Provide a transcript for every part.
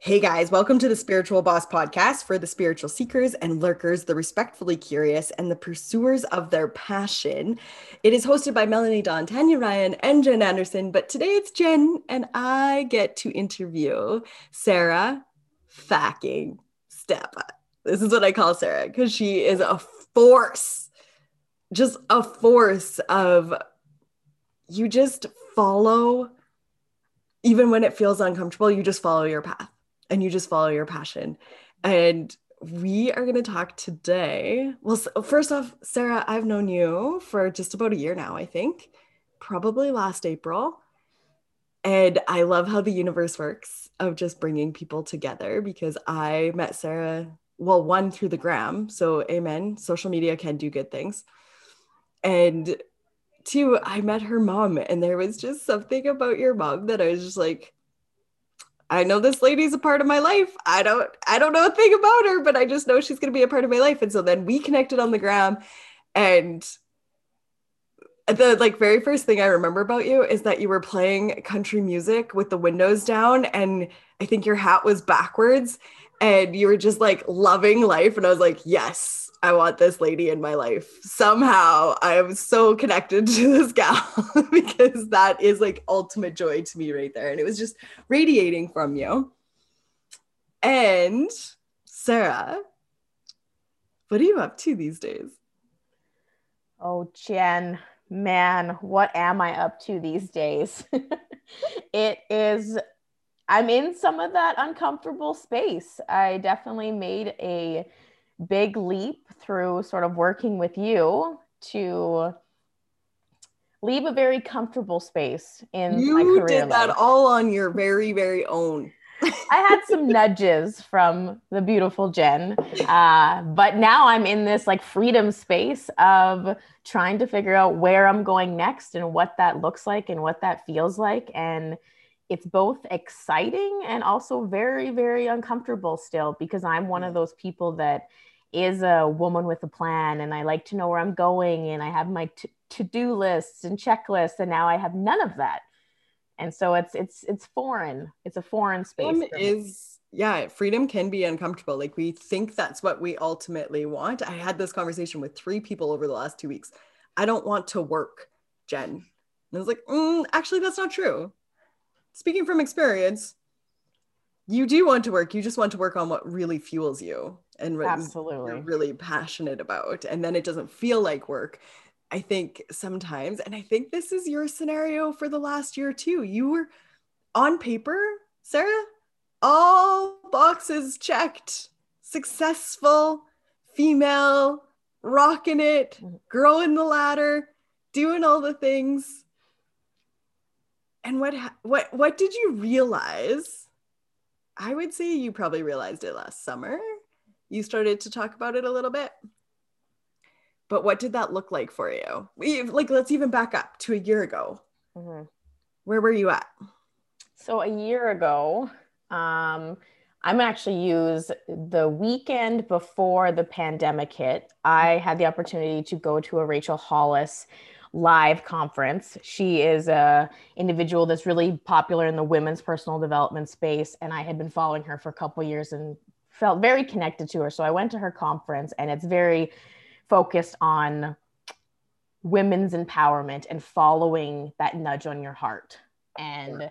Hey guys, welcome to the Spiritual Boss podcast for the spiritual seekers and lurkers, the respectfully curious, and the pursuers of their passion. It is hosted by Melanie Don, Tanya Ryan, and Jen Anderson. But today it's Jen, and I get to interview Sara Facking Stepa. This is what I call Sara because she is a force, just a force of you just follow, even when it feels uncomfortable, you just follow your path and you just follow your passion. And we are going to talk today. Well, first off, Sara, I've known you for just about a year now, I think, probably last April. And I love how the universe works of just bringing people together because I met Sara, well, one through the gram. So, amen. Social media can do good things. And two, I met her mom, and there was just something about your mom that I was just like, I know this lady's a part of my life. I don't I don't know a thing about her, but I just know she's going to be a part of my life. And so then we connected on the gram and the like very first thing I remember about you is that you were playing country music with the windows down and I think your hat was backwards and you were just like loving life and I was like, "Yes, I want this lady in my life. Somehow I am so connected to this gal because that is like ultimate joy to me right there. And it was just radiating from you. And Sara, what are you up to these days? Oh, Jen, man, what am I up to these days? it is, I'm in some of that uncomfortable space. I definitely made a big leap through sort of working with you to leave a very comfortable space in you my career did that life. all on your very very own i had some nudges from the beautiful jen uh, but now i'm in this like freedom space of trying to figure out where i'm going next and what that looks like and what that feels like and it's both exciting and also very very uncomfortable still because i'm one of those people that is a woman with a plan and I like to know where I'm going and I have my t- to-do lists and checklists and now I have none of that. And so it's it's it's foreign. It's a foreign space. is yeah, freedom can be uncomfortable. Like we think that's what we ultimately want. I had this conversation with three people over the last 2 weeks. I don't want to work, Jen. And I was like, mm, actually that's not true. Speaking from experience, you do want to work. You just want to work on what really fuels you and what absolutely. you're really passionate about. And then it doesn't feel like work i think sometimes. And i think this is your scenario for the last year too. You were on paper sara all boxes checked. Successful female rocking it mm-hmm. growing the ladder doing all the things and what what what did you realize i would say you probably realized it last summer you started to talk about it a little bit. But what did that look like for you? We, like, let's even back up to a year ago. Mm-hmm. Where were you at? So a year ago, um, I'm actually use the weekend before the pandemic hit. I had the opportunity to go to a Rachel Hollis live conference. She is a individual that's really popular in the women's personal development space, and I had been following her for a couple years and felt very connected to her. So I went to her conference and it's very focused on women's empowerment and following that nudge on your heart. And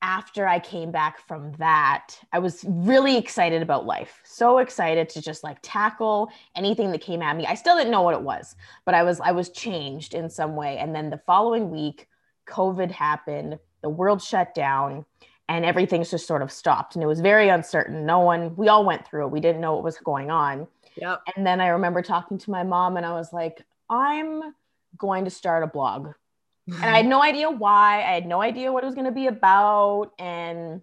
after I came back from that, I was really excited about life. So excited to just like tackle anything that came at me. I still didn't know what it was, but I was I was changed in some way. And then the following week, COVID happened, the world shut down, and everything's just sort of stopped and it was very uncertain no one we all went through it we didn't know what was going on yep. and then i remember talking to my mom and i was like i'm going to start a blog and i had no idea why i had no idea what it was going to be about and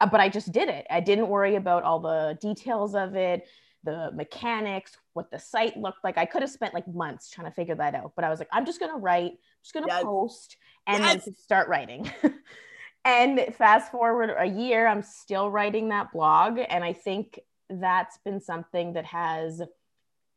uh, but i just did it i didn't worry about all the details of it the mechanics what the site looked like i could have spent like months trying to figure that out but i was like i'm just going to write just going to yes. post and yes. then start writing and fast forward a year, I'm still writing that blog. And I think that's been something that has,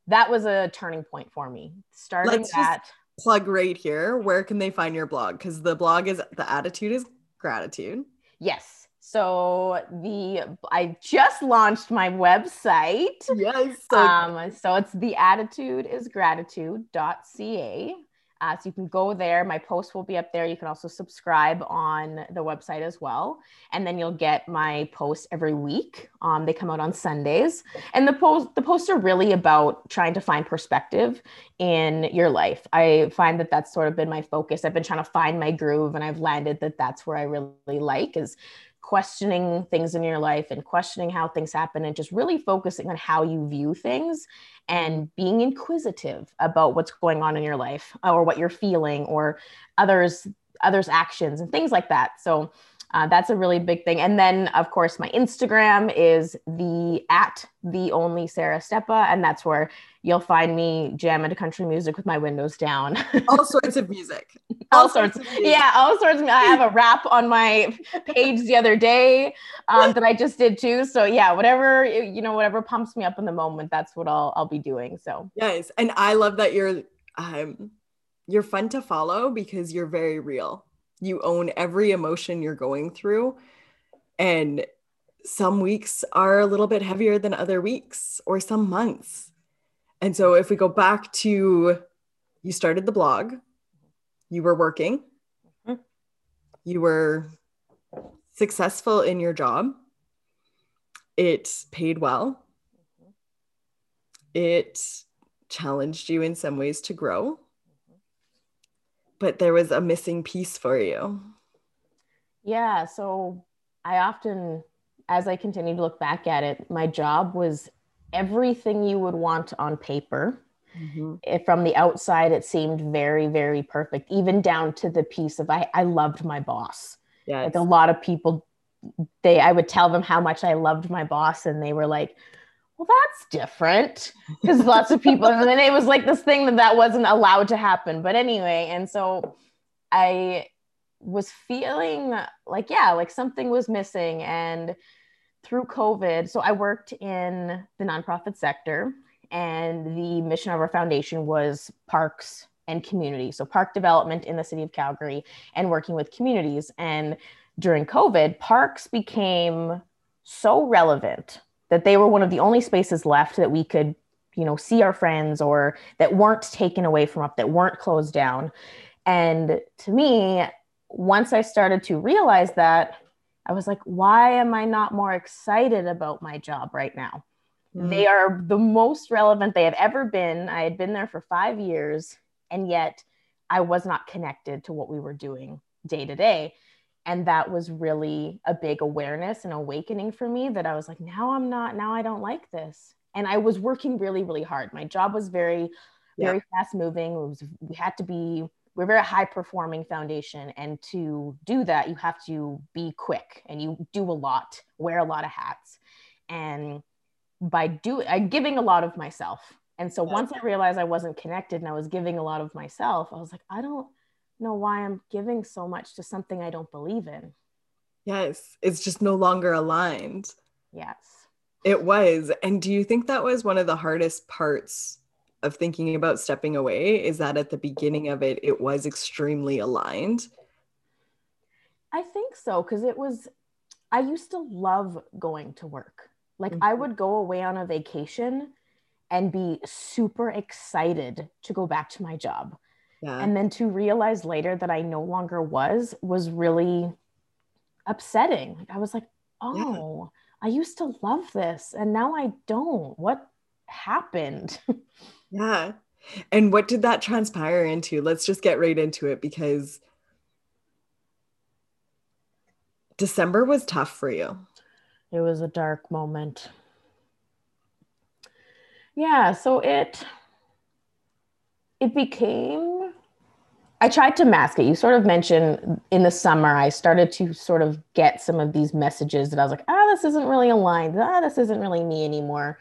that was a turning point for me. Starting Let's that. Plug right here. Where can they find your blog? Because the blog is the attitude is gratitude. Yes. So the I just launched my website. Yes. So, um, so it's the attitude is gratitude.ca. Uh, so you can go there. My post will be up there. You can also subscribe on the website as well, and then you'll get my posts every week. Um, they come out on Sundays, and the post the posts are really about trying to find perspective in your life. I find that that's sort of been my focus. I've been trying to find my groove, and I've landed that that's where I really like is questioning things in your life and questioning how things happen and just really focusing on how you view things and being inquisitive about what's going on in your life or what you're feeling or others others actions and things like that. So uh, that's a really big thing. And then of course my instagram is the at the only sara stepa and that's where you'll find me jamming to country music with my windows down. All sorts of music. All, all sorts, sorts yeah all sorts of i have a rap on my page the other day um, that i just did too. So yeah whatever you know whatever pumps me up in the moment that's what i'll i'll be doing so. Yes and i love that you're um you're fun to follow because you're very real you own every emotion you're going through. And some weeks are a little bit heavier than other weeks or some months. And so if we go back to you started the blog you were working mm-hmm. you were successful in your job it paid well. It challenged you in some ways to grow but there was a missing piece for you. Yeah. So I often, as I continue to look back at it, my job was everything you would want on paper. Mm-hmm. From the outside, it seemed very, very perfect, even down to the piece of I, I loved my boss. Yeah. Like a lot of people, they, I would tell them how much I loved my boss, and they were like, well, that's different because lots of people, and then it was like this thing that that wasn't allowed to happen. But anyway, and so I was feeling like, yeah, like something was missing. And through COVID, so I worked in the nonprofit sector, and the mission of our foundation was parks and community. So, park development in the city of Calgary and working with communities. And during COVID, parks became so relevant that they were one of the only spaces left that we could you know see our friends or that weren't taken away from us that weren't closed down. And to me once i started to realize that i was like why am i not more excited about my job right now? Mm-hmm. they are the most relevant they have ever been. I had been there for five years and yet i was not connected to what we were doing day to day and that was really a big awareness and awakening for me that i was like now i'm not now i don't like this. And i was working really really hard. My job was very very yeah. fast moving. Was, we had to be we're a very high performing foundation. And to do that you have to be quick and you do a lot wear a lot of hats. And by doing giving a lot of myself. And so once i realized i wasn't connected and i was giving a lot of myself i was like i don't know why I'm giving so much to something I don't believe in. Yes, it's just no longer aligned. Yes. It was. And do you think that was one of the hardest parts of thinking about stepping away? Is that at the beginning of it, it was extremely aligned? I think so. Cause it was, I used to love going to work. Like mm-hmm. I would go away on a vacation and be super excited to go back to my job. Yeah. And then to realize later that I no longer was was really upsetting. Like I was like, oh, yeah. I used to love this and now I don't. What happened? yeah. And what did that transpire into? Let's just get right into it because December was tough for you. It was a dark moment. Yeah, so it it became I tried to mask it. You sort of mentioned in the summer, I started to sort of get some of these messages that I was like, ah, oh, this isn't really aligned. Ah, this isn't really me anymore.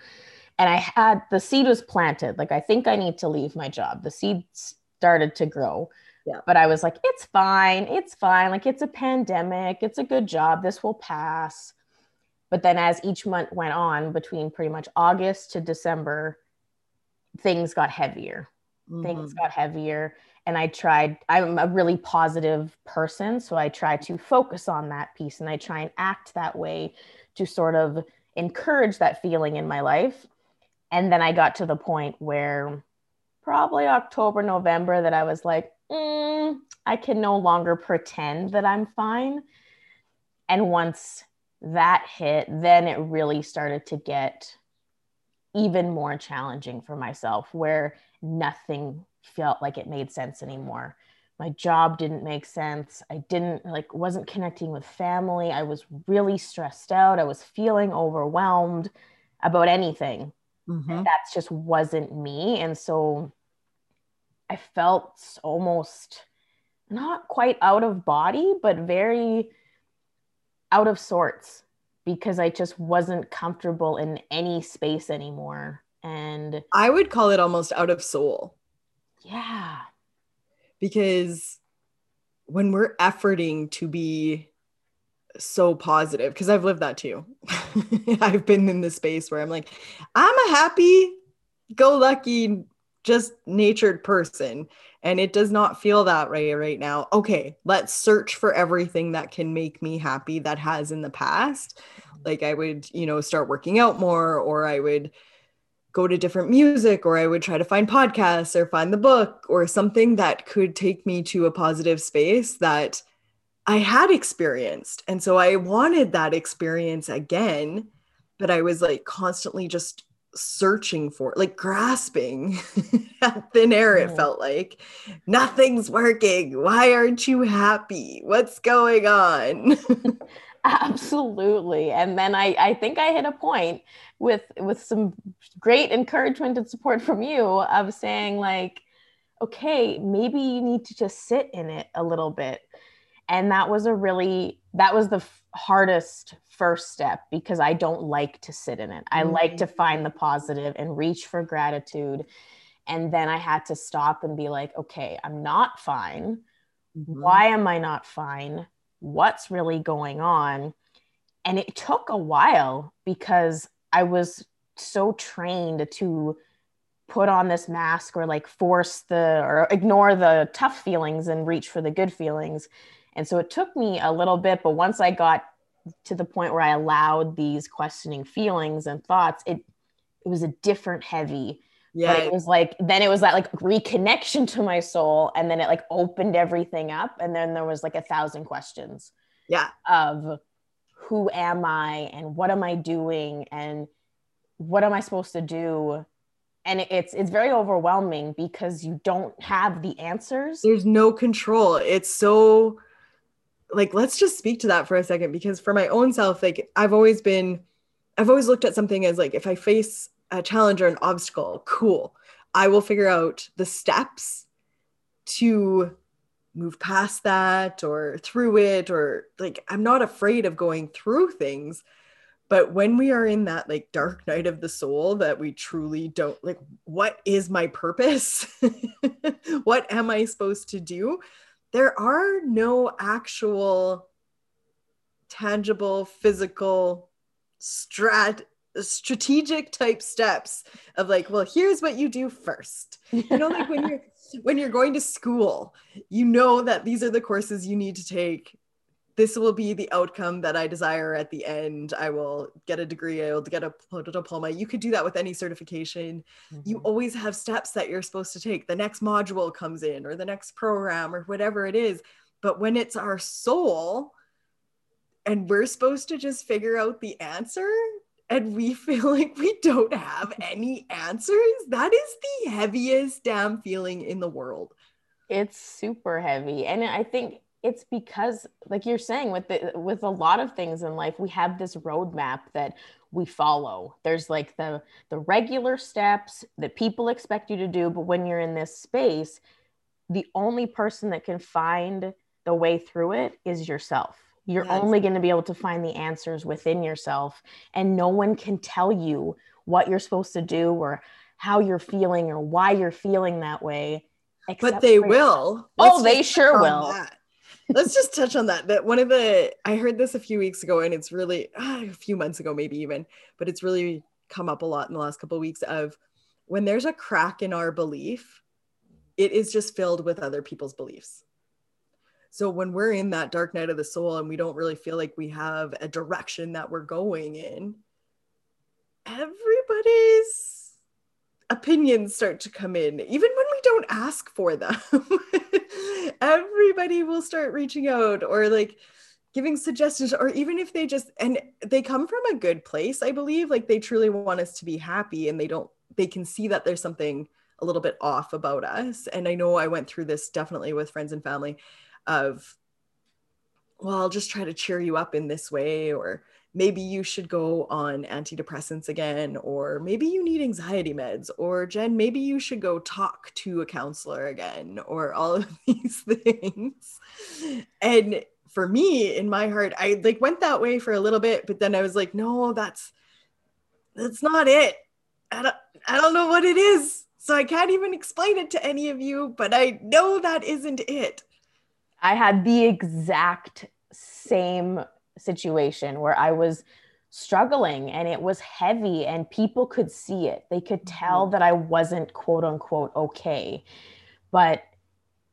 And I had the seed was planted. Like, I think I need to leave my job. The seed started to grow. Yeah. But I was like, it's fine. It's fine. Like, it's a pandemic. It's a good job. This will pass. But then as each month went on, between pretty much August to December, things got heavier. Mm-hmm. Things got heavier and I tried, I'm a really positive person. So I try to focus on that piece and I try and act that way to sort of encourage that feeling in my life. And then I got to the point where probably October, November that I was like, mm, I can no longer pretend that I'm fine. And once that hit, then it really started to get even more challenging for myself, where nothing felt like it made sense anymore. My job didn't make sense. I didn't like wasn't connecting with family. I was really stressed out. I was feeling overwhelmed about anything. Mm-hmm. That just wasn't me. And so I felt almost not quite out of body, but very out of sorts because I just wasn't comfortable in any space anymore. And I would call it almost out of soul. Yeah. Because when we're efforting to be so positive, because I've lived that too. I've been in the space where I'm like, I'm a happy, go lucky, just natured person. And it does not feel that way right now. Okay, let's search for everything that can make me happy that has in the past. Like I would, you know, start working out more, or I would go to different music or I would try to find podcasts or find the book or something that could take me to a positive space that I had experienced. And so I wanted that experience again, but I was like constantly just searching for like grasping at thin air it felt like. Nothing's working. Why aren't you happy? What's going on absolutely. And then i i think i hit a point with with some great encouragement and support from you of saying like okay maybe you need to just sit in it a little bit. And that was a really that was the f- hardest first step because i don't like to sit in it. I mm-hmm. like to find the positive and reach for gratitude. And then i had to stop and be like okay i'm not fine. Mm-hmm. why am i not fine what's really going on and it took a while because I was so trained to put on this mask or like force the or ignore the tough feelings and reach for the good feelings. And so it took me a little bit, but once I got to the point where I allowed these questioning feelings and thoughts, it it was a different heavy. Yeah. But it was like then it was that like reconnection to my soul and then it like opened everything up and then there was like a thousand questions. Yeah. Of who am I and what am I doing and what am I supposed to do? And it's it's very overwhelming because you don't have the answers. There's no control. It's so like let's just speak to that for a second because for my own self like I've always been I've always looked at something as like if I face a challenge or an obstacle, cool. I will figure out the steps to move past that or through it or like i'm not afraid of going through things but when we are in that like dark night of the soul that we truly don't like what is my purpose what am i supposed to do there are no actual tangible physical strat strategic type steps of like well here's what you do first you know like when you're when you're going to school, you know that these are the courses you need to take. This will be the outcome that I desire at the end. I will get a degree, I will get a diploma. You could do that with any certification. Mm-hmm. You always have steps that you're supposed to take. The next module comes in, or the next program, or whatever it is. But when it's our soul, and we're supposed to just figure out the answer and we feel like we don't have any answers, that is the heaviest damn feeling in the world. It's super heavy. And I think it's because like you're saying with the with a lot of things in life we have this roadmap that we follow there's like the the regular steps that people expect you to do but when you're in this space the only person that can find the way through it is yourself you're yes. only going to be able to find the answers within yourself, and no one can tell you what you're supposed to do or how you're feeling or why you're feeling that way. But they will. Oh, they sure will. That. Let's just touch on that. That one of the I heard this a few weeks ago, and it's really uh, a few months ago, maybe even, but it's really come up a lot in the last couple of weeks. Of when there's a crack in our belief, it is just filled with other people's beliefs. So when we're in that dark night of the soul and we don't really feel like we have a direction that we're going in, everybody's opinions start to come in, even when we don't ask for them. Everybody will start reaching out or like giving suggestions, or even if they just, and they come from a good place, I believe, like they truly want us to be happy and they don't, they can see that there's something a little bit off about us. And I know I went through this definitely with friends and family of, well, I'll just try to cheer you up in this way, or maybe you should go on antidepressants again, or maybe you need anxiety meds, or Jen, maybe you should go talk to a counselor again, or all of these things. And for me, in my heart, I like went that way for a little bit, but then I was like, no, that's that's not it. I don't, I don't know what it is. So I can't even explain it to any of you, but I know that isn't it. I had the exact same situation where I was struggling and it was heavy and people could see it. They could mm-hmm. tell that I wasn't quote unquote okay. But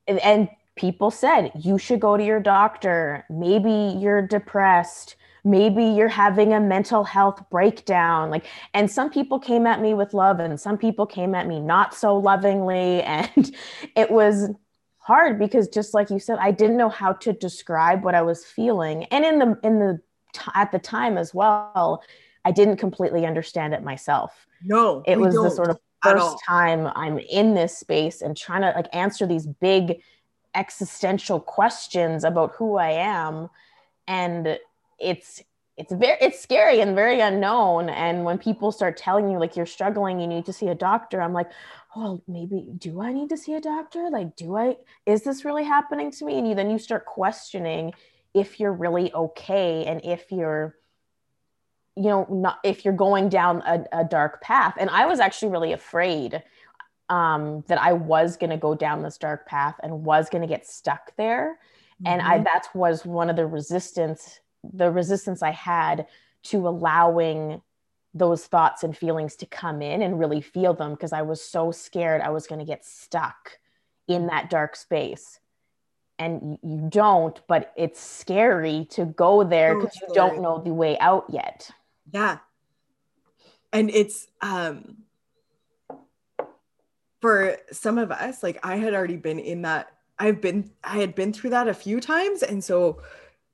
and people said you should go to your doctor. Maybe you're depressed. Maybe you're having a mental health breakdown. Like and some people came at me with love and some people came at me not so lovingly and it was hard because just like you said i didn't know how to describe what i was feeling. And in the in the at the time as well i didn't completely understand it myself. No it was the sort of first time i'm in this space and trying to like answer these big existential questions about who i am. And it's it's very it's scary and very unknown. And when people start telling you like you're struggling you need to see a doctor i'm like oh maybe do i need to see a doctor like do i is this really happening to me and you, then you start questioning if you're really okay and if you're you know not if you're going down a, a dark path and i was actually really afraid um, that i was going to go down this dark path and was going to get stuck there mm-hmm. and i mm-hmm. that was one of the resistance the resistance i had to allowing those thoughts and feelings to come in and really feel them because I was so scared I was going to get stuck in that dark space. And you don't, but it's scary to go there because you don't know the way out yet. Yeah. And it's um for some of us, like I had already been in that I've been I had been through that a few times and so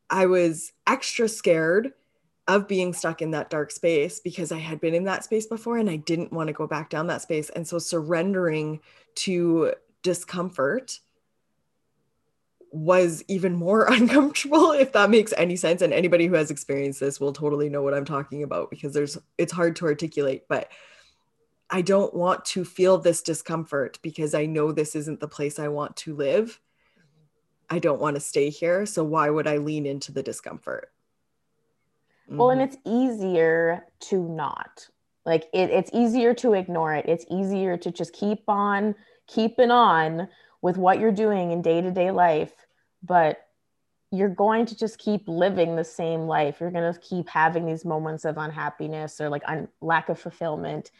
I was extra scared of being stuck in that dark space because I had been in that space before and I didn't want to go back down that space. And so surrendering to discomfort was even more uncomfortable if that makes any sense and anybody who has experienced this will totally know what I'm talking about because there's it's hard to articulate but I don't want to feel this discomfort because I know this isn't the place I want to live. I don't want to stay here so why would I lean into the discomfort? Mm-hmm. Well, and mm-hmm. it's easier to not. Like it, it's easier to ignore it. It's easier to just keep on keeping on with what you're doing in day to day life. But you're going to just keep living the same life. You're going to keep having these moments of unhappiness or like un- lack of fulfillment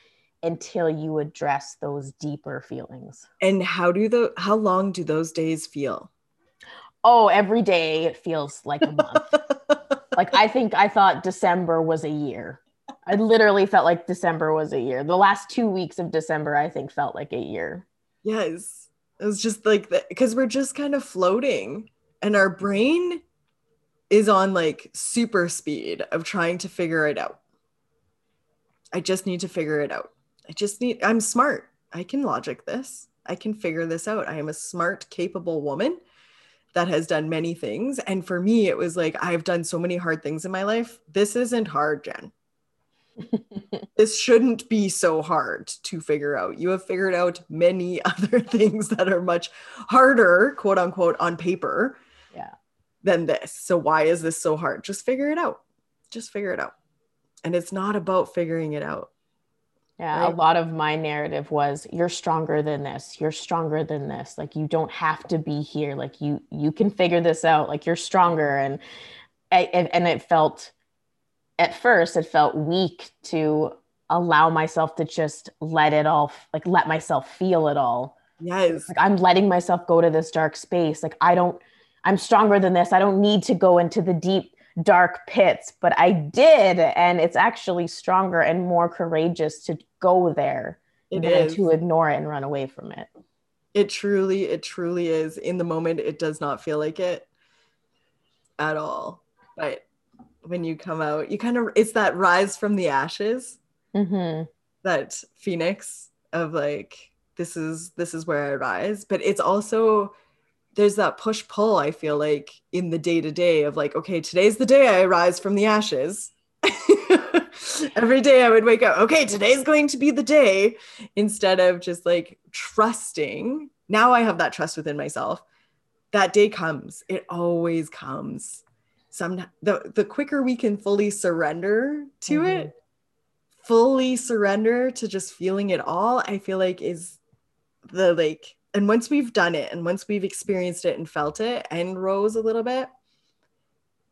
until you address those deeper feelings. And how do the how long do those days feel? Oh, every day it feels like a month. like I think I thought December was a year. I literally felt like December was a year. The last two weeks of December, I think, felt like a year. Yes. It was just like because we're just kind of floating and our brain is on like super speed of trying to figure it out. I just need to figure it out. I just need, I'm smart. I can logic this. I can figure this out. I am a smart, capable woman that has done many things. And for me, it was like, I've done so many hard things in my life. This isn't hard, Jen. this shouldn't be so hard to figure out. You have figured out many other things that are much harder, quote unquote, on paper yeah. than this. So why is this so hard? Just figure it out. Just figure it out. And it's not about figuring it out. Yeah, right? a lot of my narrative was you're stronger than this. You're stronger than this. Like you don't have to be here. Like you you can figure this out. Like you're stronger and and, and it felt at first it felt weak to allow myself to just let it all like let myself feel it all Yes. Like I'm letting myself go to this dark space. Like I don't, I'm stronger than this. I don't need to go into the deep, dark pits, but I did. And it's actually stronger and more courageous to go there It than is. to ignore it and run away from it. It truly, it truly is. In the moment, it does not feel like it at all. But when you come out, you kind of, it's that rise from the ashes, hmm that phoenix of like, this is, this is where I rise. But it's also, there's that push pull, I feel like, in the day to day of like, okay, today's the day I rise from the ashes. Every day I would wake up, okay, today's going to be the day instead of just like trusting. Now I have that trust within myself. That day comes. It always comes. Some the the quicker we can fully surrender to Mhm. it, fully surrender to just feeling it all, I feel like is the like and once we've done it and once we've experienced it and felt it and rose a little bit,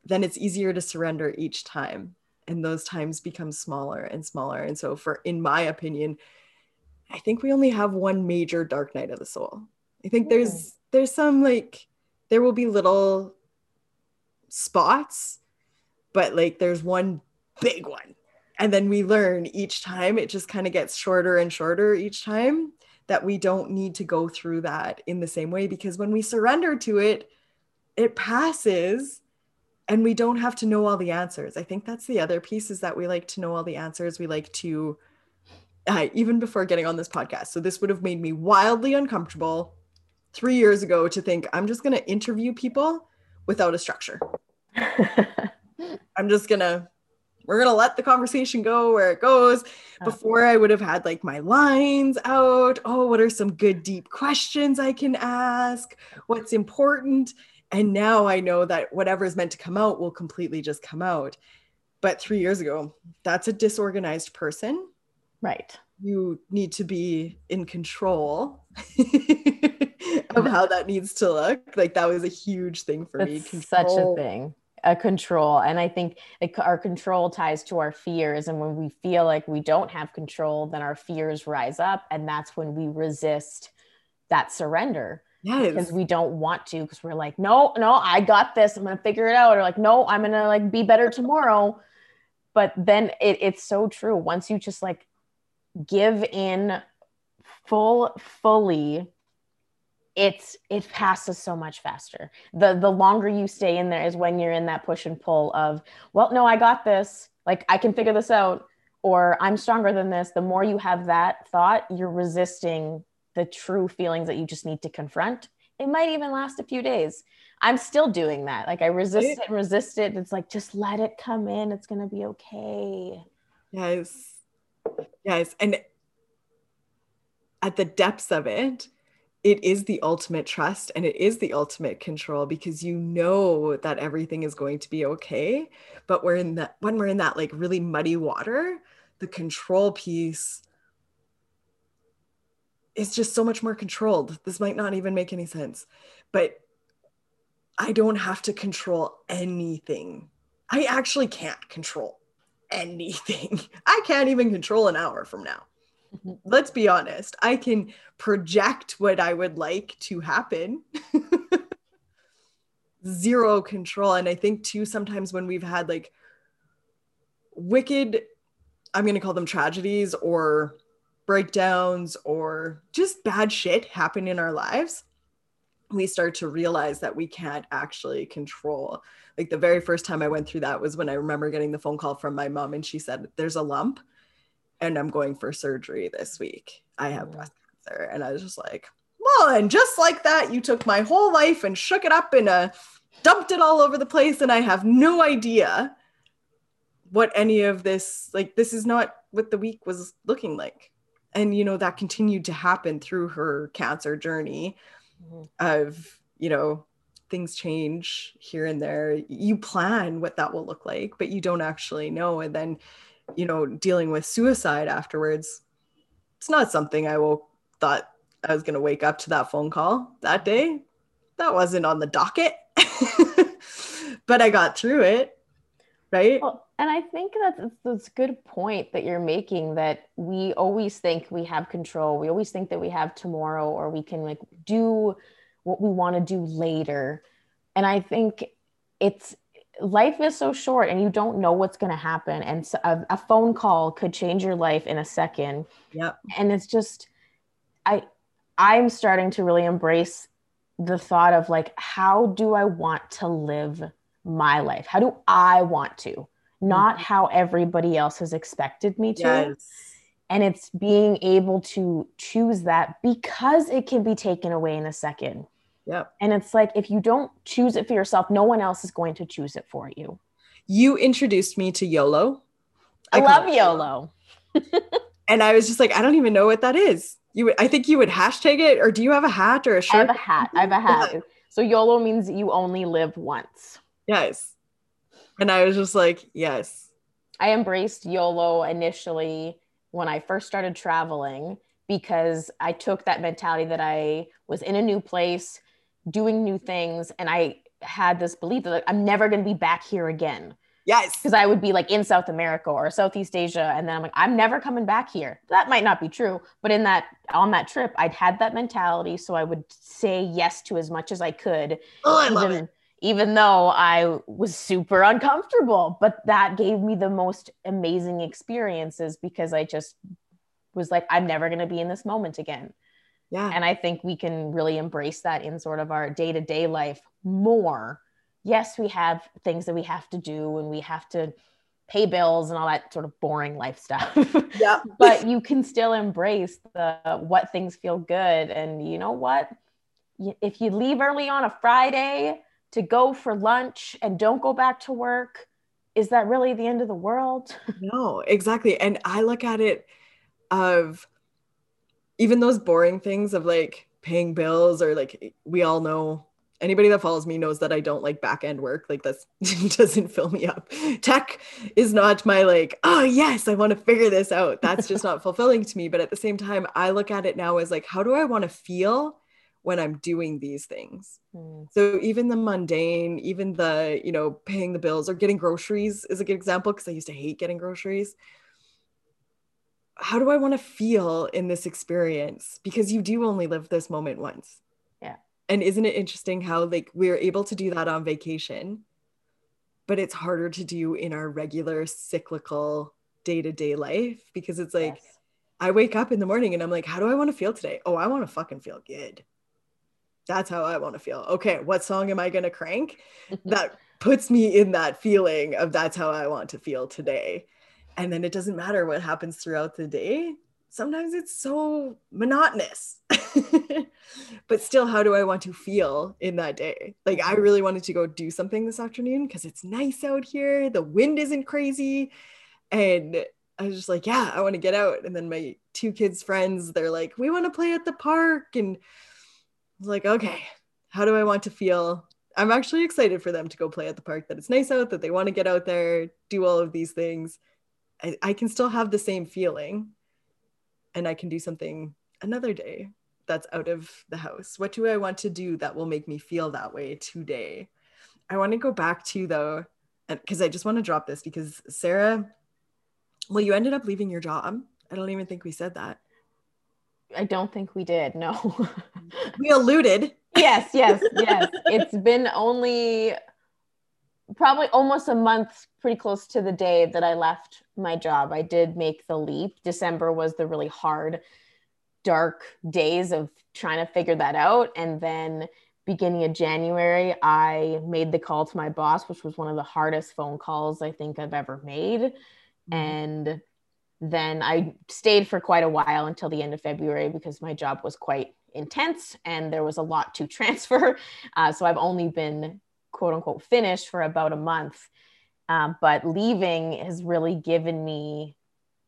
then it's easier to surrender each time. And those times become smaller and smaller. And so for in my opinion i think we only have one major dark night of the soul. I think there's there's some like there will be little spots but like there's one big one. And then we learn each time it just kind of gets shorter and shorter each time that we don't need to go through that in the same way because when we surrender to it it passes and we don't have to know all the answers. I think that's the other piece is that we like to know all the answers. We like to, uh, even before getting on this podcast. So this would have made me wildly uncomfortable three years ago to think I'm just going to interview people without a structure. I'm just going to, we're going to let the conversation go where it goes. Before I would have had like my lines out. Oh, what are some good deep questions I can ask? What's important? And now I know that whatever is meant to come out will completely just come out. But three years ago, that's a disorganized person. right. You need to be in control of how that needs to look. Like that was a huge thing for me. It's such a thing a control and i think like our control ties to our fears and when we feel like we don't have control then our fears rise up and that's when we resist that surrender because we don't want to because we're like no no i got this i'm gonna figure it out or like no i'm gonna like be better tomorrow. But then it, it's so true once you just like give in full fully it's it passes so much faster. The the longer you stay in there is when you're in that push and pull of well no i got this. Like i can figure this out or i'm stronger than this. The more you have that thought you're resisting the true feelings that you just need to confront. It might even last a few days. I'm still doing that. Like i resist it and resist it. It's like just let it come in. It's going to be okay. Yes. Yes. And at the depths of it, it is the ultimate trust and it is the ultimate control because you know that everything is going to be okay. But we're in that when we're in that like really muddy water, the control piece is just so much more controlled. This might not even make any sense, but I don't have to control anything. I actually can't control anything. I can't even control an hour from now. Let's be honest. I can project what I would like to happen. Zero control. And I think, too, sometimes when we've had like wicked, I'm going to call them tragedies or breakdowns or just bad shit happen in our lives, we start to realize that we can't actually control like the very first time I went through that was when I remember getting the phone call from my mom and she said, There's a lump and I'm going for surgery this week. I have breast cancer. And I was just like, Well, and just like that, you took my whole life and shook it up and uh, dumped it all over the place. And I have no idea what any of this, like, this is not what the week was looking like. And, you know, that continued to happen through her cancer journey Mhm. of you know things change here and there you plan what that will look like but you don't actually know and then you know dealing with suicide afterwards it's not something i will thought i was going to wake up to that phone call that day that wasn't on the docket but i got through it right Well, And I think that's that's a good point that you're making that we always think we have control. We always think that we have tomorrow or we can like do what we want to do later. And I think it's life is so short and you don't know what's going to happen and so a, a, phone call could change your life in a second. Yep. And it's just I I'm starting to really embrace the thought of like how do I want to live my life? How do I want to? Not mm-hmm. how everybody else has expected me to. Yes. And it's being able to choose that because it can be taken away in a second. Yeah. And it's like if you don't choose it for yourself, no one else is going to choose it for you. You introduced me to YOLO. I, I love YOLO. and I was just like, I don't even know what that is. You would I think you would hashtag it, or do you have a hat or a shirt? I have a hat. I have a hat. so YOLO means you only live once. Yes. And I was just like, yes. I embraced YOLO initially when I first started traveling because I took that mentality that I was in a new place, doing new things, and I had this belief that like, I'm never going to be back here again. Yes. Because I would be like in South America or Southeast Asia. And then I'm like, I'm never coming back here. That might not be true. But in that, on that trip, I'd had that mentality. So I would say yes to as much as I could. Oh, I even, love it even though I was super uncomfortable. But that gave me the most amazing experiences because I just was like, I'm never going to be in this moment again. Yeah. And I think we can really embrace that in sort of our day to day life more. Yes, we have things that we have to do and we have to pay bills and all that sort of boring life stuff. Yeah. but you can still embrace the what things feel good. And you know what? If you leave early on a Friday, to go for lunch and don't go back to work is that really the end of the world no exactly and i look at it of even those boring things of like paying bills or like we all know anybody that follows me knows that I don't like back end work. Like this doesn't fill me up. Tech is not my like, oh yes, I want to figure this out. That's just not fulfilling to me. But at the same time, I look at it now as like, how do I want to feel when I'm doing these things. Mm. So even the mundane, even the, you know, paying the bills or getting groceries is a good example because I used to hate getting groceries. How do I want to feel in this experience? Because you do only live this moment once. Yeah. And isn't it interesting how like we're able to do that on vacation, but it's harder to do in our regular cyclical day-to-day life because it's like yes. I wake up in the morning and I'm like, how do I want to feel today? Oh, I want to fucking feel good that's how I want to feel. Okay, what song am I going to crank? that puts me in that feeling of that's how I want to feel today. And then it doesn't matter what happens throughout the day. Sometimes it's so monotonous. but still, how do I want to feel in that day? Like, I really wanted to go do something this afternoon because it's nice out here. The wind isn't crazy. And I was just like, yeah, I want to get out. And then my two kids' friends, they're like, we want to play at the park. And was like, okay, how do I want to feel? I'm actually excited for them to go play at the park, that it's nice out, that they want to get out there, do all of these things. I, I can still have the same feeling and I can do something another day that's out of the house. What do I want to do that will make me feel that way today? I want to go back to though, and because I just want to drop this because Sara, well, you ended up leaving your job. I don't even think we said that. I don't think we did. No. we alluded. yes, yes, yes. It's been only probably almost a month, pretty close to the day that I left my job. I did make the leap. December was the really hard, dark days of trying to figure that out. And then beginning of January, I made the call to my boss, which was one of the hardest phone calls I think I've ever made. Mm-hmm. And then I stayed for quite a while until the end of February because my job was quite intense and there was a lot to transfer. Uh, so I've only been quote unquote finish for about a month. Um, but leaving has really given me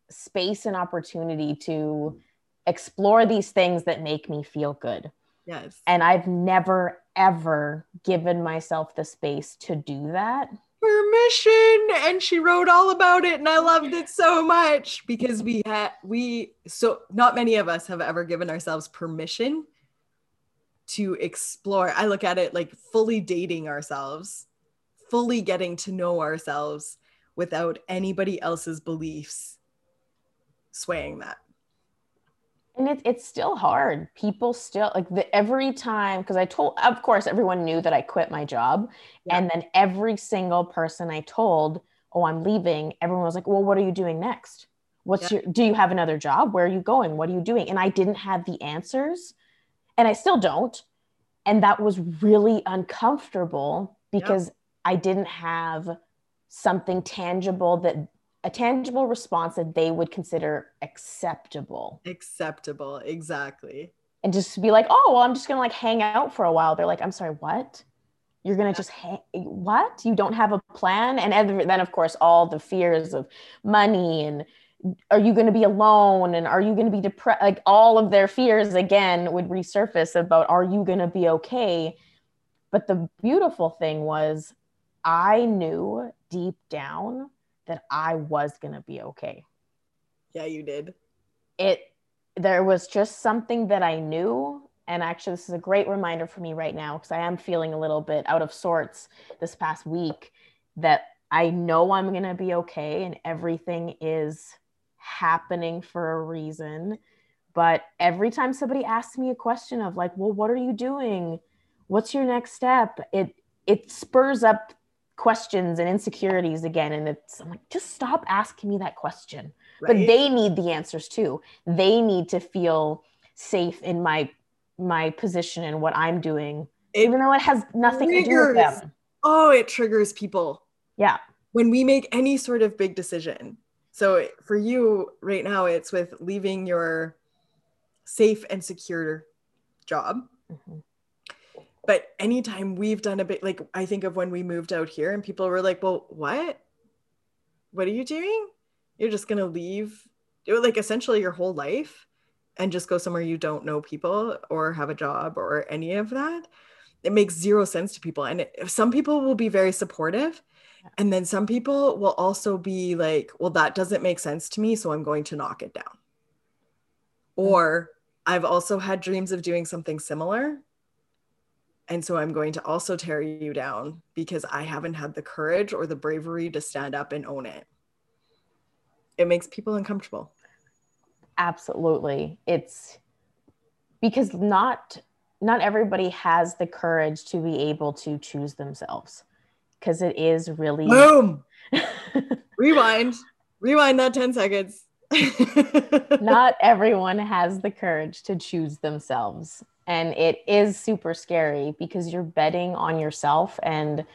space and opportunity to explore these things that make me feel good. Yes. And I've never, ever given myself the space to do that permission and she wrote all about it and i loved it so much because we had we so not many of us have ever given ourselves permission to explore. I look at it like fully dating ourselves fully getting to know ourselves without anybody else's beliefs swaying that. And it, it's still hard. People still like the every time because i told of course everyone knew that i quit my job. Yeah. and then every single person i told oh i'm leaving everyone was like well what are you doing next? What's yeah. your do you have another job? Where are you going? What are you doing? And i didn't have the answers and i still don't and that was really uncomfortable because i didn't have something tangible that a tangible response that they would consider acceptable. Acceptable, exactly. And just be like, oh, well, I'm just gonna like hang out for a while. They're like, I'm sorry, what? You're gonna yeah. just hang what? You don't have a plan? And then of course all the fears of money and are you going to be alone and are you going to be depressed like all of their fears again would resurface about are you going to be okay but the beautiful thing was i knew deep down that I was going to be okay. Yeah, you did. It there was just something that I knew and actually this is a great reminder for me right now because I am feeling a little bit out of sorts this past week that I know I'm going to be okay and everything is happening for a reason. But every time somebody asks me a question of like, well, what are you doing? What's your next step? It it spurs up questions and insecurities again and it's i'm like just stop asking me that question right. but they need the answers too they need to feel safe in my my position and what i'm doing it even though it has nothing triggers, to do with them oh it triggers people yeah when we make any sort of big decision so for you right now it's with leaving your safe and secure job. Mm-hmm. But anytime we've done a bit like i think of when we moved out here and people were like well what? What are you doing? You're just going to leave? Do it like essentially your whole life and just go somewhere you don't know people or have a job or any of that. It makes zero sense to people. And it, some people will be very supportive and then some people will also be like well that doesn't make sense to me so i'm going to knock it down mm. or i've also had dreams of doing something similar and so I'm going to also tear you down because I haven't had the courage or the bravery to stand up and own it. It makes people uncomfortable. Absolutely. It's because not not everybody has the courage to be able to choose themselves because it is really boom rewind rewind that 10 seconds not everyone has the courage to choose themselves and it is super scary because you're betting on yourself and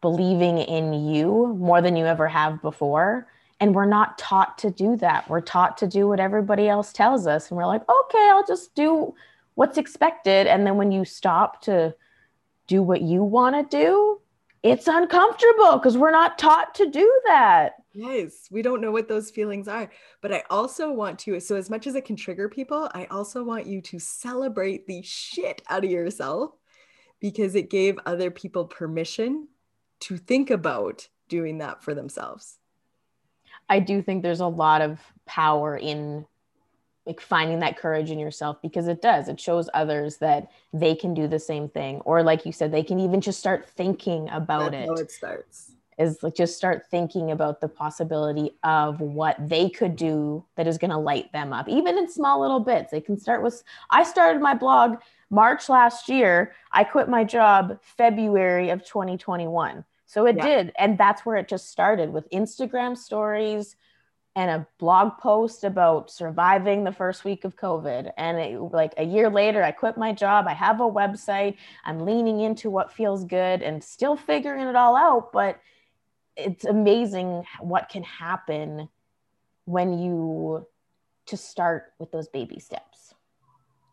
believing in you more than you ever have before. And we're not taught to do that. We're taught to do what everybody else tells us. And we're like, okay, I'll just do what's expected. And then when you stop to do what you want to do, it's uncomfortable because we're not taught to do that. Yes, we don't know what those feelings are. But I also want to, so as much as it can trigger people, I also want you to celebrate the shit out of yourself because it gave other people permission to think about doing that for themselves. I do think there's a lot of power in like finding that courage in yourself because it does it shows others that they can do the same thing or like you said they can even just start thinking about That's it. how it starts. Is like just start thinking about the possibility of what they could do that is going to light them up even in small little bits. They can start with i started my blog march last year. I quit my job february of 2021 so it yeah. did and that's where it just started with instagram stories and a blog post about surviving the first week of COVID. And it, like a year later, I quit my job. I have a website. I'm leaning into what feels good and still figuring it all out. But it's amazing what can happen when you just start with those baby steps.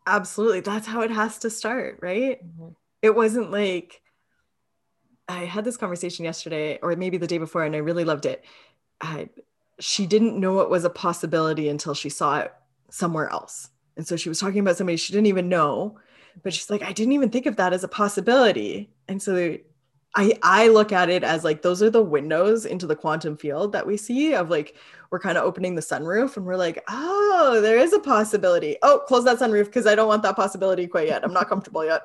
Absolutely. That's how it has to start, right? Mm-hmm. It wasn't like I had this conversation yesterday or maybe the day before, and I really loved it. I, she didn't know it was a possibility until she saw it somewhere else. And so she was talking about somebody she didn't even know, but she's like, I didn't even think of that as a possibility. And so I I look at it as like those are the windows into the quantum field that we see of like we're kind of opening the sunroof and we're like, oh, there is a possibility. Oh, close that sunroof because I don't want that possibility quite yet. I'm not comfortable yet.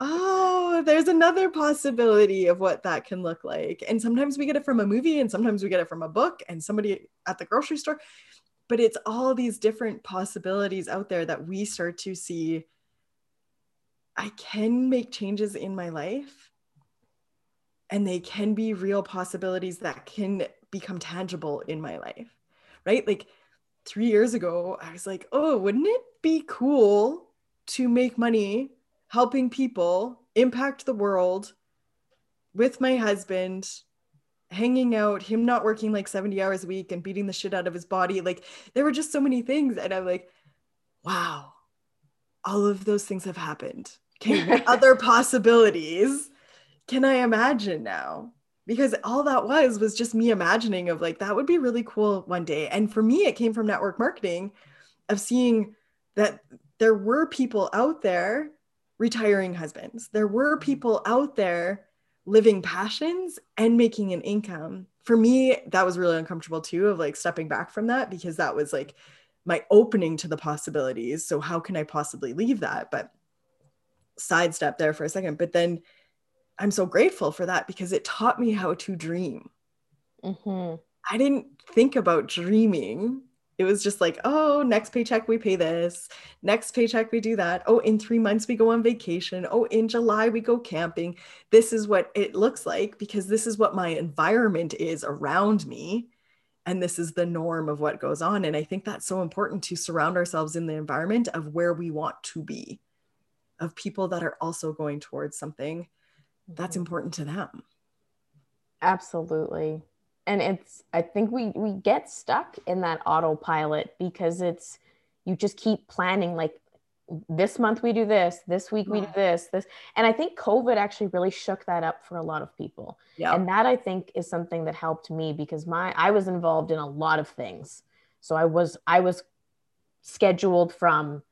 Oh, there's another possibility of what that can look like. And sometimes we get it from a movie, and sometimes we get it from a book and somebody at the grocery store. But it's all these different possibilities out there that we start to see. I can make changes in my life, and they can be real possibilities that can become tangible in my life, right? Like three years ago, I was like, oh, wouldn't it be cool to make money helping people impact the world with my husband hanging out him not working like 70 hours a week and beating the shit out of his body. Like there were just so many things and i'm like wow all of those things have happened. Okay what other possibilities can i imagine now? Because all that was was just me imagining of like that would be really cool one day. And for me it came from network marketing of seeing that there were people out there retiring husbands. There were people out there living passions and making an income. For me, that was really uncomfortable too, of like stepping back from that because that was like my opening to the possibilities. So, how can I possibly leave that? But sidestep there for a second. But then I'm so grateful for that because it taught me how to dream. Mm-hmm. I didn't think about dreaming it was just like, oh, next paycheck we pay this, next paycheck we do that. Oh, in three months we go on vacation. Oh, in July we go camping. This is what it looks like because this is what my environment is around me. And this is the norm of what goes on. And I think that's so important to surround ourselves in the environment of where we want to be, of people that are also going towards something that's mm-hmm. important to them. Absolutely and it's i think we we get stuck in that autopilot because it's you just keep planning like this month we do this this week we do mm-hmm. this this. And i think covid actually really shook that up for a lot of people. Yeah. and that i think is something that helped me because my i was involved in a lot of things. So i was i was scheduled from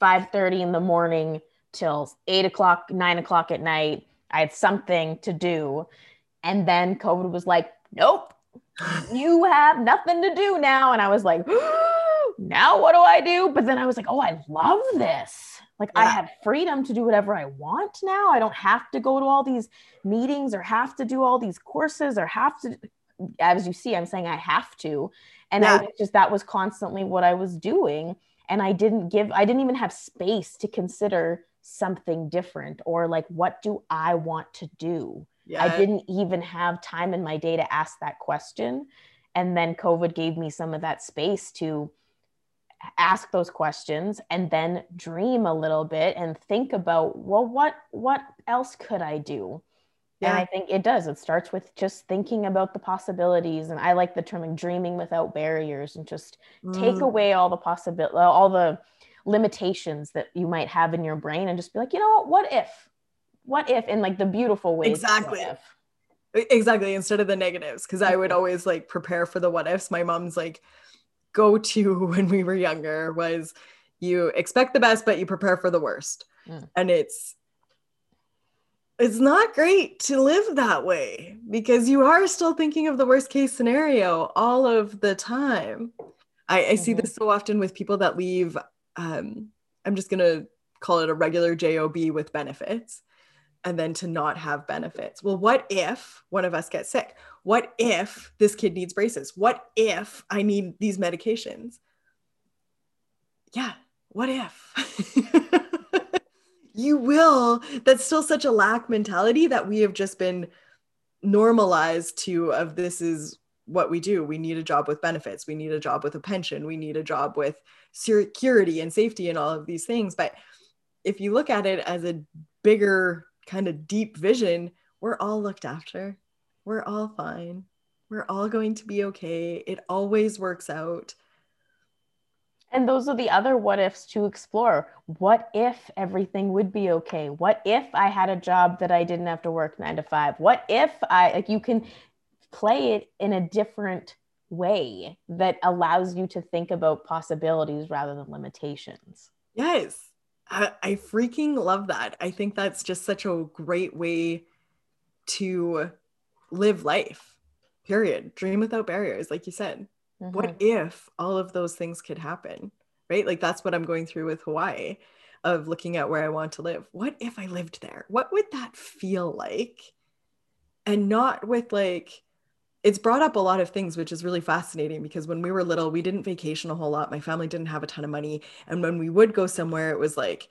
5.30 in the morning till 8 o'clock 9 o'clock at night. I had something to do. And then covid was like nope you have nothing to do now. And I was like, now what do I do? But then I was like, oh, I love this. Like yeah. I have freedom to do whatever I want now. I don't have to go to all these meetings or have to do all these courses or have to, as you see, I'm saying I have to. And yeah. I just, that was constantly what I was doing. And I didn't give, I didn't even have space to consider something different or like, what do I want to do? I didn't even have time in my day to ask that question. And then COVID gave me some of that space to ask those questions and then dream a little bit and think about, well, what what else could I do? Yeah. And I think it does. It starts with just thinking about the possibilities. And I like the term dreaming without barriers and just mm. take away all the possibility, all the limitations that you might have in your brain and just be like, you know what, what if? What if in like the beautiful way exactly exactly instead of the negatives because i would mm-hmm. always like prepare for the what ifs my mom's like go to when we were younger was you expect the best but you prepare for the worst mm. and it's it's not great to live that way because you are still thinking of the worst case scenario all of the time i, I mm-hmm. see this so often with people that leave um, i'm just going to call it a regular job with benefits and then to not have benefits. Well, what if one of us gets sick? What if this kid needs braces? What if I need these medications? Yeah, what if? you will. That's still such a lack mentality that we have just been normalized to of this is what we do. We need a job with benefits. We need a job with a pension. We need a job with security and safety and all of these things. But if you look at it as a bigger kind of deep vision, we're all looked after. We're all fine. We're all going to be okay. It always works out. And those are the other what ifs to explore. What if everything would be okay? What if I had a job that I didn't have to work nine to five? What if I, like, you can play it in a different way that allows you to think about possibilities rather than limitations. Yes. I, I freaking love that. I think that's just such a great way to live life, period. Dream without barriers, like you said. Mm-hmm. What if all of those things could happen? Right? Like that's what I'm going through with Hawaii. of looking at where I want to live. What if I lived there? What would that feel like? And not with like, it's brought up a lot of things, which is really fascinating because when we were little, we didn't vacation a whole lot. My family didn't have a ton of money. And when we would go somewhere, it was like,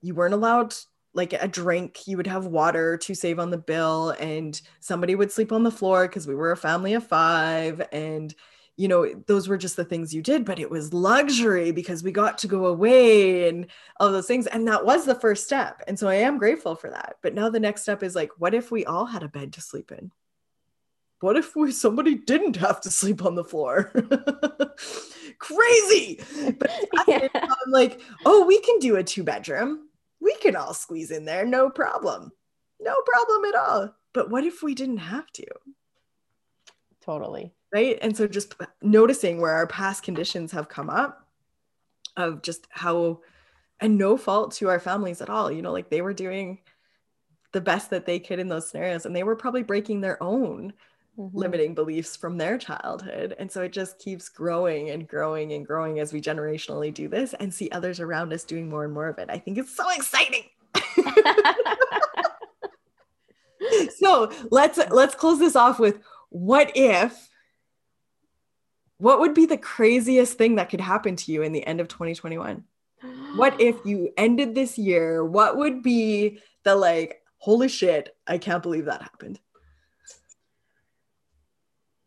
you weren't allowed like a drink. You would have water to save on the bill. And somebody would sleep on the floor because we were a family of five. And you know those were just the things you did. But it was luxury because we got to go away and all those things. And that was the first step. And so i am grateful for that. But now the next step is like what if we all had a bed to sleep in what if we somebody didn't have to sleep on the floor crazy but yeah. i'm like oh we can do a two bedroom we can all squeeze in there, no problem. No problem at all. But what if we didn't have to? Totally. Right. And so just noticing where our past conditions have come up of just how, and no fault to our families at all, you know, like they were doing the best that they could in those scenarios and they were probably breaking their own mm-hmm. limiting beliefs from their childhood. And so it just keeps growing and growing and growing as we generationally do this and see others around us doing more and more of it. I think it's so exciting. so let's let's close this off with what if what would be the craziest thing that could happen to you in the end of 2021 what if you ended this year what would be the like holy shit i can't believe that happened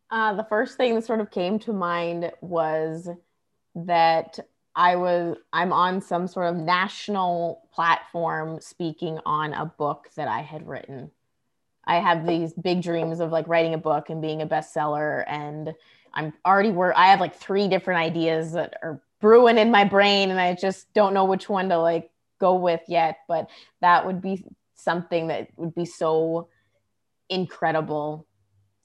uh, the first thing that sort of came to mind was that I was I'm on some sort of national platform speaking on a book that I had written. I have these big dreams of like writing a book and being a bestseller and I'm already work I have like three different ideas that are brewing in my brain and I just don't know which one to like go with yet, but that would be something that would be so incredible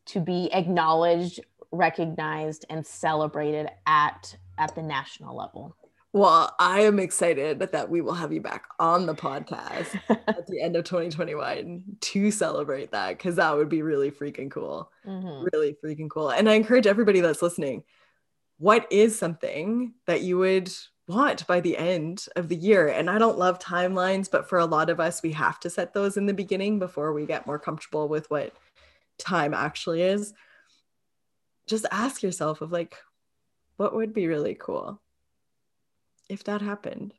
to be acknowledged, recognized, and celebrated at at the national level. Well, I am excited that we will have you back on the podcast at the end of 2021 to celebrate that because that would be really freaking cool. Mm-hmm. Really freaking cool. And I encourage everybody that's listening what is something that you would want by the end of the year? And I don't love timelines, but for a lot of us, we have to set those in the beginning before we get more comfortable with what time actually is just ask yourself of like what would be really cool if that happened?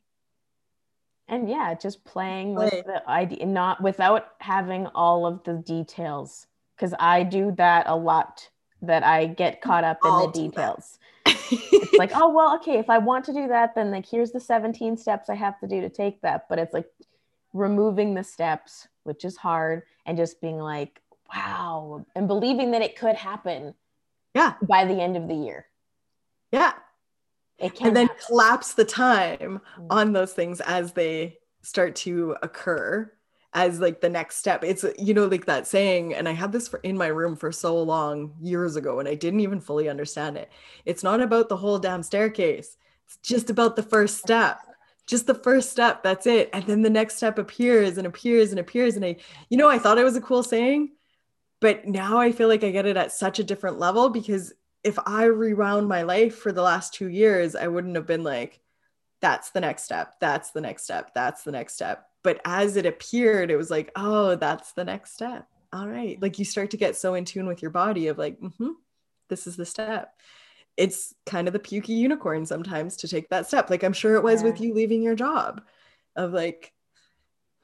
And yeah just playing with the idea not without having all of the details because i do that a lot that i get caught up in I'll the details. It's like oh well okay if i want to do that then like here's the 17 steps i have to do to take that. But it's like removing the steps which is hard and just being like wow. And believing that it could happen yeah. by the end of the year. Yeah. It can and then happen. collapse the time mm-hmm. on those things as they start to occur as like the next step. It's you know like that saying and i had this for, in my room for so long years ago and i didn't even fully understand it. It's not about the whole damn staircase. It's just about the first step. Just the first step. That's it. And then the next step appears and appears and appears. And i you know i thought it was a cool saying but now I feel like I get it at such a different level because if I rewound my life for the last two years, I wouldn't have been like, that's the next step. That's the next step. That's the next step. But as it appeared, it was like, oh, that's the next step. All right. Like you start to get so in tune with your body of like, mm-hmm, this is the step. It's kind of the pukey unicorn sometimes to take that step. Like I'm sure it was yeah. with you leaving your job of like,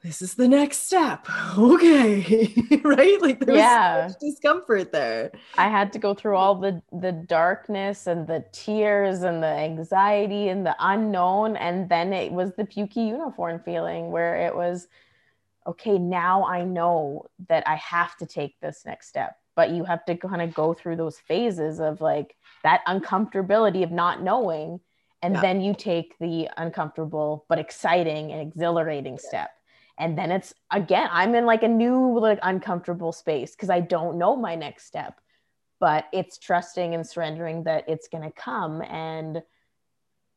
this is the next step. Okay. right? Like there yeah. was so discomfort there. I had to go through all the the darkness and the tears and the anxiety and the unknown. And then it was the pukey unicorn feeling where it was, okay, now I know that I have to take this next step. But you have to kind of go through those phases of like that uncomfortability of not knowing. And yeah. then you take the uncomfortable but exciting and exhilarating yeah. step and then it's again i'm in like a new like uncomfortable space because i don't know my next step but it's trusting and surrendering that it's going to come and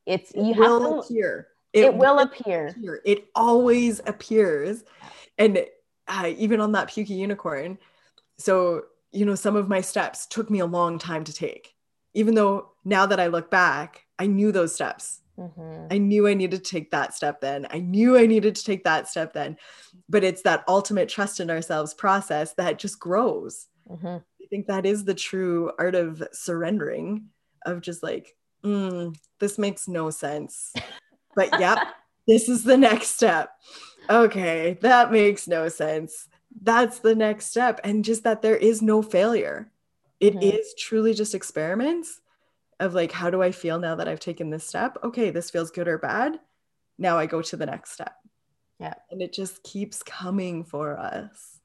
it's it you will have to, appear. It, it will, will appear. appear. it always appears. And uh, even on that pukey unicorn so you know some of my steps took me a long time to take. Even though now that i look back i knew those steps Mm-hmm. I knew I needed to take that step then. I knew I needed to take that step then. But it's that ultimate trust in ourselves process that just grows. Mm-hmm. I think that is the true art of surrendering, of just like, mm, this makes no sense. But yep, this is the next step. Okay, that makes no sense. That's the next step. And just that there is no failure. It mm-hmm. is truly just experiments of like, how do I feel now that I've taken this step? Okay, this feels good or bad. Now I go to the next step. Yeah. And it just keeps coming for us.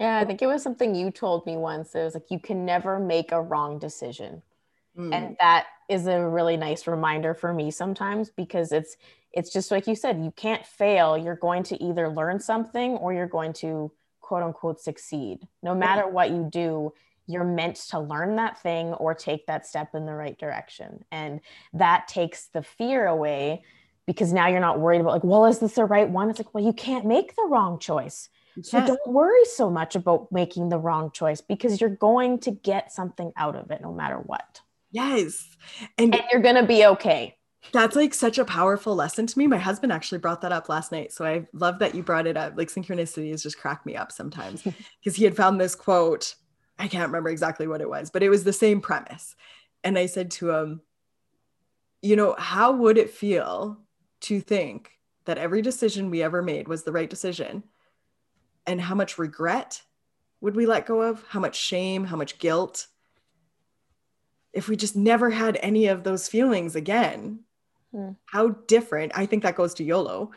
Yeah, I think it was something you told me once. It was like, you can never make a wrong decision. Mm. And that is a really nice reminder for me sometimes because it's it's just like you said, you can't fail. You're going to either learn something or you're going to quote unquote succeed. No matter what you do, you're meant to learn that thing or take that step in the right direction. And that takes the fear away because now you're not worried about like, well, is this the right one? It's like, well, you can't make the wrong choice. So don't worry so much about making the wrong choice because you're going to get something out of it no matter what. Yes. And, and you're going to be okay. That's like such a powerful lesson to me. My husband actually brought that up last night. So I love that you brought it up. Like synchronicity has just cracked me up sometimes because he had found this quote I can't remember exactly what it was, but it was the same premise. And I said to him, you know, how would it feel to think that every decision we ever made was the right decision? And how much regret would we let go of? How much shame? How much guilt? If we just never had any of those feelings again, hmm. how different, I think that goes to YOLO,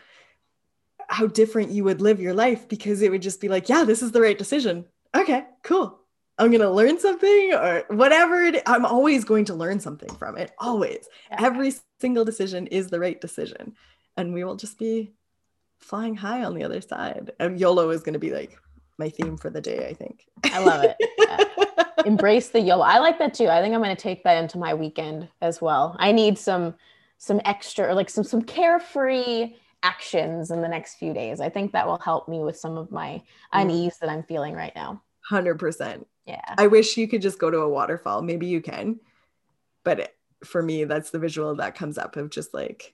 how different you would live your life because it would just be like, yeah, this is the right decision. Okay, cool. I'm going to learn something or whatever it, I'm always going to learn something from it. Always. Yeah. Every single decision is the right decision. And we will just be flying high on the other side. And YOLO is going to be like my theme for the day, I think. I love it. Yeah. Embrace the YOLO. I like that too. I think I'm going to take that into my weekend as well. I need some some extra like some some carefree actions in the next few days. I think that will help me with some of my mm. unease that I'm feeling right now. 100%. Yeah. I wish you could just go to a waterfall. Maybe you can. But for me, that's the visual that comes up of just like,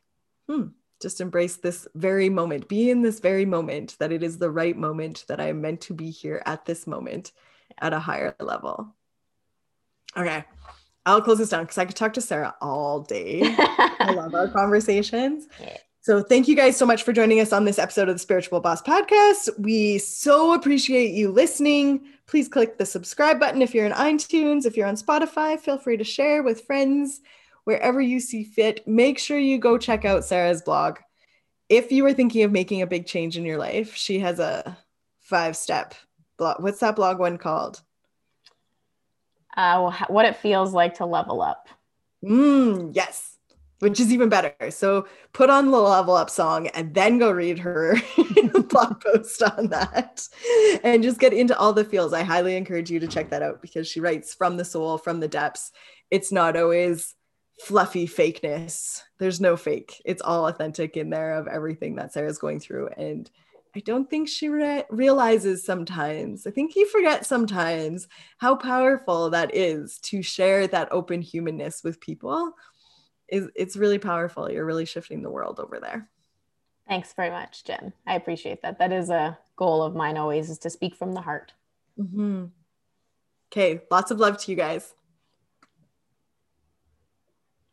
hmm, just embrace this very moment. Be in this very moment that it is the right moment that I am meant to be here at this moment at a higher level. Okay. I'll close this down because I could talk to Sara all day. I love our conversations. Yeah. So, thank you guys so much for joining us on this episode of the Spiritual Boss Podcast. We so appreciate you listening. Please click the subscribe button if you're in iTunes. If you're on Spotify, feel free to share with friends wherever you see fit. Make sure you go check out Sara's blog. If you are thinking of making a big change in your life, she has a five step blog. What's that blog one called? Uh, what it feels like to level up. Mm, yes which is even better. So put on the level up song and then go read her blog post on that and just get into all the feels. I highly encourage you to check that out because she writes from the soul, from the depths. It's not always fluffy fakeness. There's no fake. It's all authentic in there of everything that Sara's going through. And I don't think she re- realizes sometimes, I think he forgets sometimes how powerful that is to share that open humanness with people is it's really powerful. You're really shifting the world over there. Thanks very much, Jen. I appreciate that. That is a goal of mine always is to speak from the heart. Mm-hmm. Okay, lots of love to you guys.